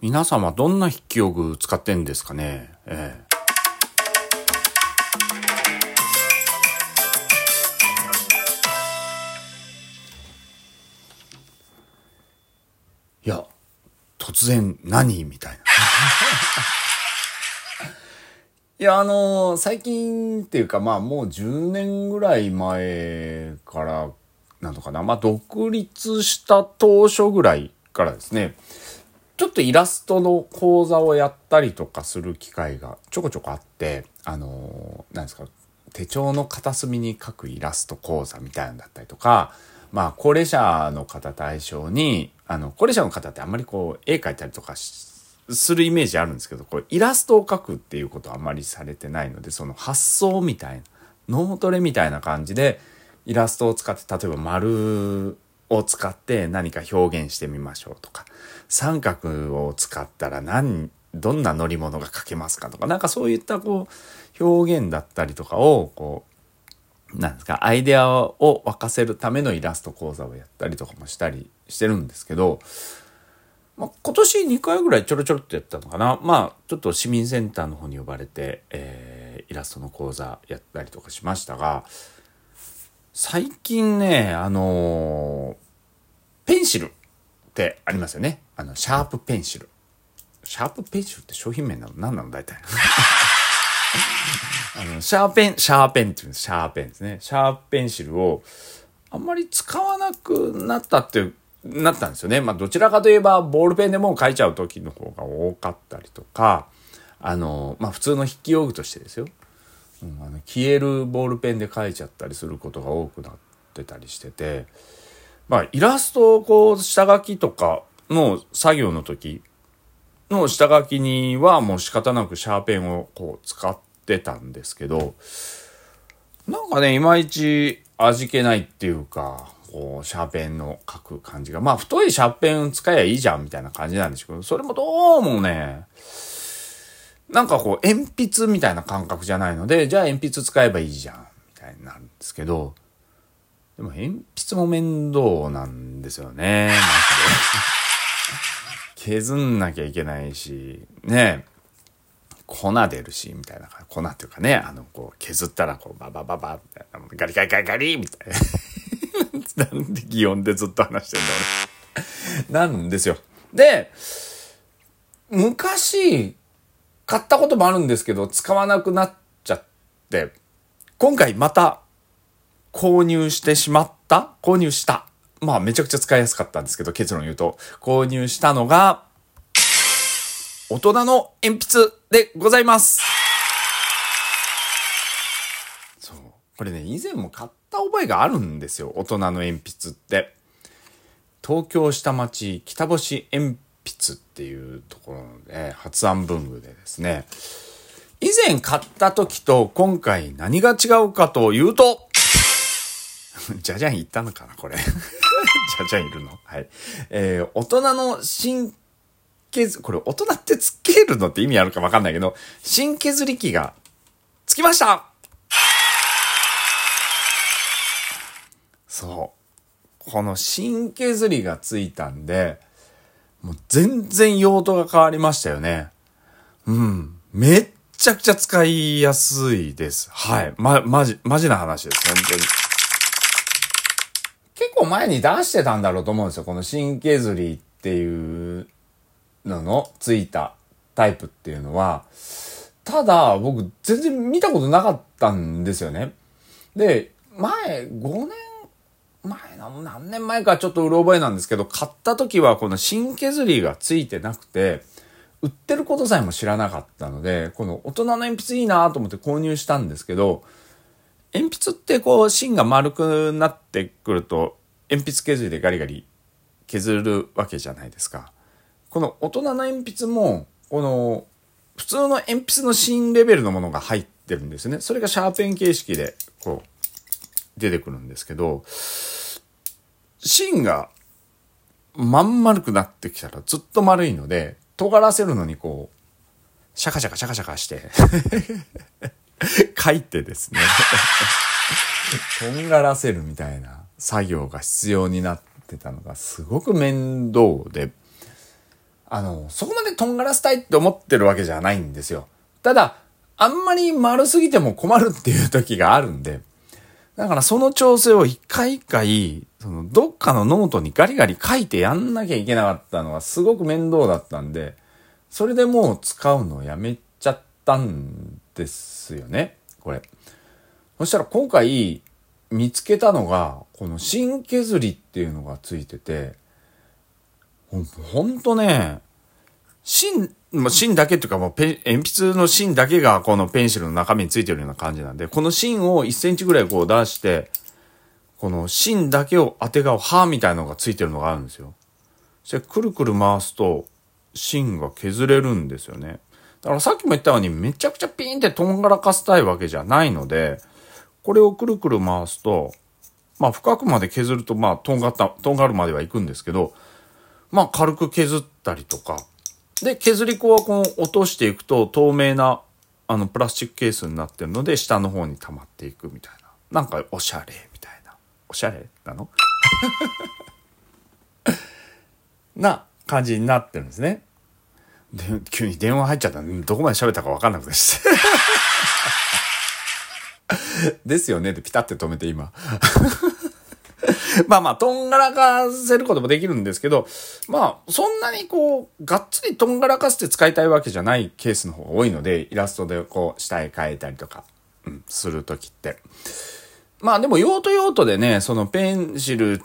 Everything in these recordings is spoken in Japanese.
皆様どんな筆記用具使ってんですかね？ええ。いや、突然何？みたいな。いや、あのー最近っていうか、まあもう10年ぐらい前から、なんとかな、まあ独立した当初ぐらいからですね、ちょっとイラストの講座をやったりとかする機会がちょこちょこあって、あのーなんですか、手帳の片隅に描くイラスト講座みたいなのだったりとか、まあ高齢者の方対象に、あの、高齢者の方ってあんまりこう絵描いたりとかするイメージあるんですけど、これイラストを描くっていうことはあんまりされてないので、その発想みたいな、脳トレみたいな感じで、イラストを使って、例えば丸を使って何か表現してみましょうとか、三角を使ったら何、どんな乗り物が描けますかとか、なんかそういったこう、表現だったりとかを、こう、なんですか、アイデアを沸かせるためのイラスト講座をやったりとかもしたりしてるんですけど、まあ、今年2回ぐらいちょろちょろっとやったのかな。まあ、ちょっと市民センターの方に呼ばれて、えーイラストの講座やったりとかしましたが、最近ね、あのーペンシルってありますよね。あの、シャープペンシル。シャープペンシルって商品名なの？何なの？大体。あの、シャーペン、シャーペンっていうんです。シャーペンですね。シャープペンシルをあんまり使わなくなったっていう、なったんですよね。まあ、どちらかといえば、ボールペンでもう書いちゃう時の方が多かったりとか、あの、まあ、普通の筆記用具としてですよ。うん、あの消えるボールペンで書いちゃったりすることが多くなってたりしてて、まあ、イラストをこう、下書きとかの作業の時の下書きにはもう仕方なくシャーペンをこう使ってたんですけど、なんかね、いまいち味気ないっていうか、こう、シャーペンの書く感じが。まあ、太いシャーペン使えばいいじゃんみたいな感じなんですけど、それもどうもね、なんかこう、鉛筆みたいな感覚じゃないので、じゃあ鉛筆使えばいいじゃん、みたいになるんですけど、でも鉛筆も面倒なんですよね、マジで。削んなきゃいけないし、ね粉出るし、みたいな。粉っていうかね、あの、こう、削ったら、こう、ババババ、みたいな。ガリガリガリガリみたいな。なんで擬音でずっと話してんだ、俺。なんですよ。で、昔、買ったこともあるんですけど、使わなくなっちゃって、今回また購入してしまった購入した。まあめちゃくちゃ使いやすかったんですけど、結論言うと、購入したのが、大人の鉛筆でございます。そう。これね、以前も買った覚えがあるんですよ。大人の鉛筆って。東京下町北星鉛筆っていうところので、発案文具でですね、以前買った時と今回何が違うかというと、じゃじゃん言ったのかなこれ。じゃじゃんいるの？はい。えー、大人の新削、これ大人ってつけるのって意味あるかわかんないけど、新削り器がつきましたそう。この新削りがついたんで、もう全然用途が変わりましたよね。うん。めっちゃくちゃ使いやすいです。はい。ま、まじ、まじな話です。本当に。結構前に出してたんだろうと思うんですよ。この新削りっていうののついたタイプっていうのは。ただ、僕全然見たことなかったんですよね。で、前、5年前の何年前かちょっとうろ覚えなんですけど、買った時はこの新削りがついてなくて、売ってることさえも知らなかったので、この大人の鉛筆いいなと思って購入したんですけど、鉛筆ってこう芯が丸くなってくると、鉛筆削りでガリガリ削るわけじゃないですか。この大人の鉛筆も、この普通の鉛筆の芯レベルのものが入ってるんですね。それがシャーペン形式でこう出てくるんですけど、芯がまん丸くなってきたらずっと丸いので、尖らせるのにこう、シャカシャカシャカシャカして、書いてですね、とんがらせるみたいな作業が必要になってたのがすごく面倒で、あの、そこまでとんがらせたいって思ってるわけじゃないんですよ。ただ、あんまり丸すぎても困るっていう時があるんで、だからその調整を一回一回、そのどっかのノートにガリガリ書いてやんなきゃいけなかったのがすごく面倒だったんで、それでもう使うのをやめちゃったんですよね、これ。そしたら今回見つけたのが、この芯削りっていうのがついてて、ほほんとね、芯、ま、芯だけっていうかもうペ鉛筆の芯だけがこのペンシルの中身についてるような感じなんで、この芯を1センチぐらいこう出して、この芯だけを当てがう刃みたいなのがついてるのがあるんですよ。そしてくるくる回すと芯が削れるんですよね。だからさっきも言ったようにめちゃくちゃピーンってとんがらかしたいわけじゃないので、これをくるくる回すと、まあ深くまで削るとまあとんがった、とんがるまではいくんですけど、まあ軽く削ったりとか、で、削り粉はこう落としていくと透明なあのプラスチックケースになってるので下の方に溜まっていくみたいな。なんかおしゃれみたいな。おしゃれなの？な感じになってるんですね。で、急に電話入っちゃったどこまで喋ったかわかんなくてして。ですよねってピタって止めて今。まあまあ、とんがらかせることもできるんですけど、まあ、そんなにこう、がっつりとんがらかして使いたいわけじゃないケースの方が多いので、イラストでこう、下絵描いたりとか、うん、するときって。まあでも用途用途でね、そのペンシル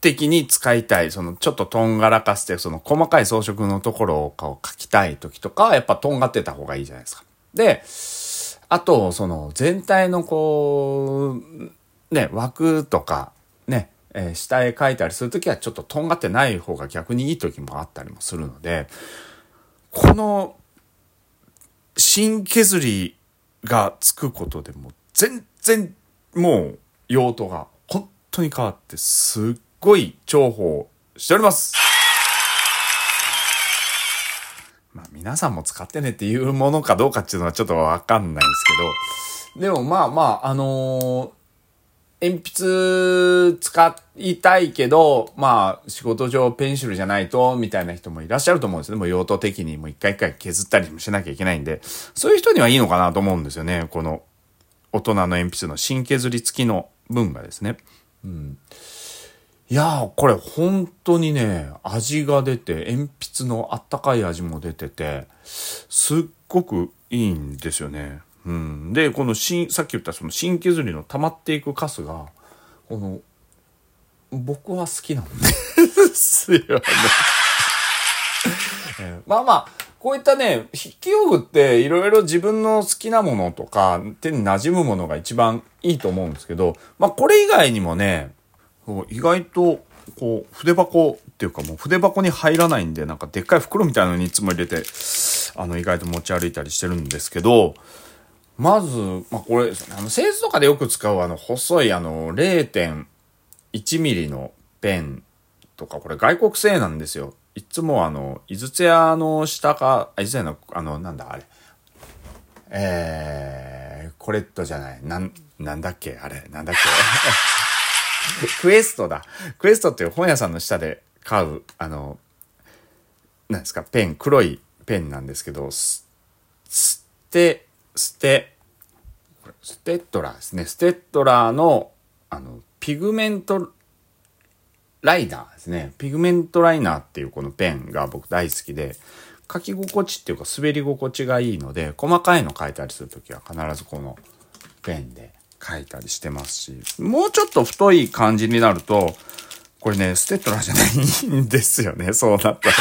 的に使いたい、そのちょっととんがらかして、その細かい装飾のところを描きたい時とかはやっぱとんがってた方がいいじゃないですか。で、あと、その全体のこう、ね、枠とか、えー、下絵描いたりするときはちょっととんがってない方が逆にいい時もあったりもするので、この芯削りがつくことでも全然もう用途が本当に変わってすっごい重宝しております。まあ皆さんも使ってねっていうものかどうかっていうのはちょっとわかんないんですけど、でもまあまあ、あのー鉛筆使いたいけど、まあ、仕事上ペンシルじゃないと、みたいな人もいらっしゃると思うんですね。もう用途的にもう一回一回削ったりもしなきゃいけないんで、そういう人にはいいのかなと思うんですよね。この大人の鉛筆の新削り付きの分がですね。うん。いやー、これ本当にね、味が出て、鉛筆のあったかい味も出てて、すっごくいいんですよね。うん、でこの新さっき言ったその新削りの溜まっていくカスがこの僕は好きなんで。すよね。えー、まあまあこういったね筆記用具っていろいろ自分の好きなものとか手に馴染むものが一番いいと思うんですけどまあこれ以外にもね意外とこう筆箱っていうかもう筆箱に入らないんでなんかでっかい袋みたいなのにいつも入れてあの意外と持ち歩いたりしてるんですけどまず、まあ、これですね。あの、製図とかでよく使うあの、細いあの、0.1ミリのペンとか、これ外国製なんですよ。いつもあの、井筒屋の下か、井筒屋の、あの、なんだ、あれ。えー、コレットじゃない。なん、なんだっけあれ、なんだっけ クエストだ。クエストっていう本屋さんの下で買う、あの、なんですか、ペン、黒いペンなんですけど、す、すって、ステ、ステッドラーですね。ステッドラーの、あの、ピグメントライナーですね。ピグメントライナーっていうこのペンが僕大好きで、書き心地っていうか滑り心地がいいので、細かいの書いたりするときは必ずこのペンで書いたりしてますし、もうちょっと太い感じになると、これね、ステッドラーじゃないんですよね、そうなったら。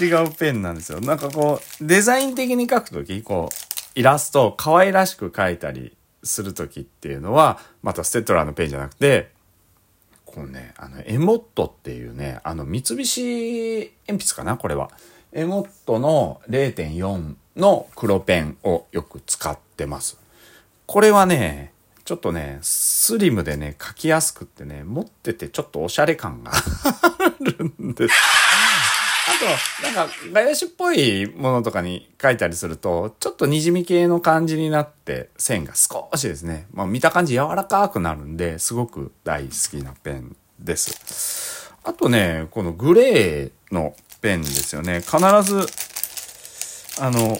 違うペンなんですよ。なんかこう、デザイン的に描くとき、こう、イラストを可愛らしく描いたりするときっていうのは、またステッドラーのペンじゃなくて、こうね、あの、エモットっていうね、あの、三菱鉛筆かなこれは。エモットの0.4の黒ペンをよく使ってます。これはね、ちょっとね、スリムでね、書きやすくってね、持っててちょっとおしゃれ感が あるんです。と、なんか、画用紙っぽいものとかに書いたりすると、ちょっと滲み系の感じになって、線が少しですね、まあ見た感じ柔らかくなるんで、すごく大好きなペンです。あとね、このグレーのペンですよね。必ず、あの、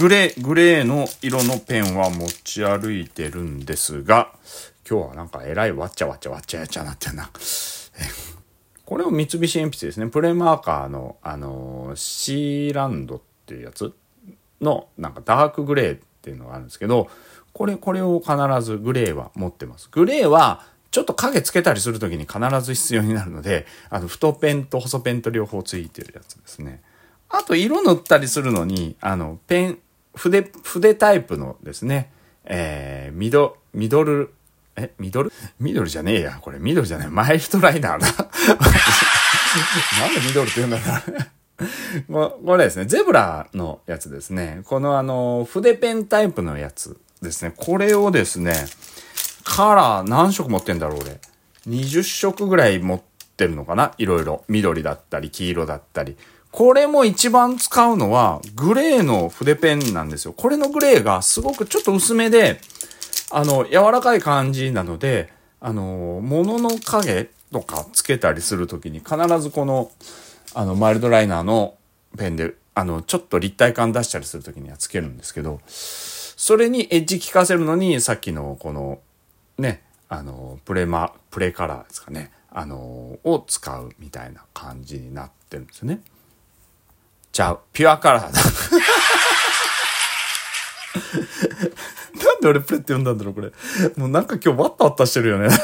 グレー、グレーの色のペンは持ち歩いてるんですが、今日はなんかえらいわっちゃわっちゃわっちゃやっちゃなってんな。これを三菱鉛筆ですね。プレマーカーの、あの、シーランドっていうやつ？の、なんかダークグレーっていうのがあるんですけど、これ、これを必ずグレーは持ってます。グレーは、ちょっと影つけたりするときに必ず必要になるので、あの、太ペンと細ペンと両方ついてるやつですね。あと、色塗ったりするのに、あの、ペン、筆、筆タイプのですね、えー、ミド、ミドル、え、ミドル？ミドルじゃねえや。これミドルじゃない。マイルドライナーだ。なんでミドルって言うんだろう これですね、ゼブラのやつですね。このあの、筆ペンタイプのやつですね。これをですね、カラー何色持ってんだろう俺。20色ぐらい持ってるのかな？いろいろ。緑だったり、黄色だったり。これも一番使うのは、グレーの筆ペンなんですよ。これのグレーがすごくちょっと薄めで、あの、柔らかい感じなので、あの、物の影とかつけたりするときに必ずこの、あの、マイルドライナーのペンで、あの、ちょっと立体感出したりするときにはつけるんですけど、それにエッジ効かせるのに、さっきのこの、ね、あの、プレマ、プレカラーですかね、あの、を使うみたいな感じになってるんですよね。じゃあ、ピュアカラーだ。なんで俺プレって呼んだんだろう、これ。もうなんか今日ワッタワッタしてるよね。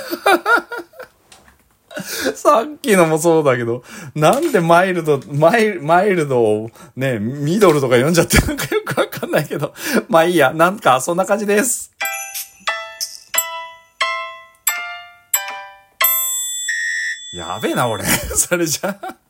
さっきのもそうだけど、なんでマイルド、マイマイルドをね、ミドルとか読んじゃってなんかよくわかんないけど、まあいいや、なんかそんな感じです。やべえな、俺。それじゃあ。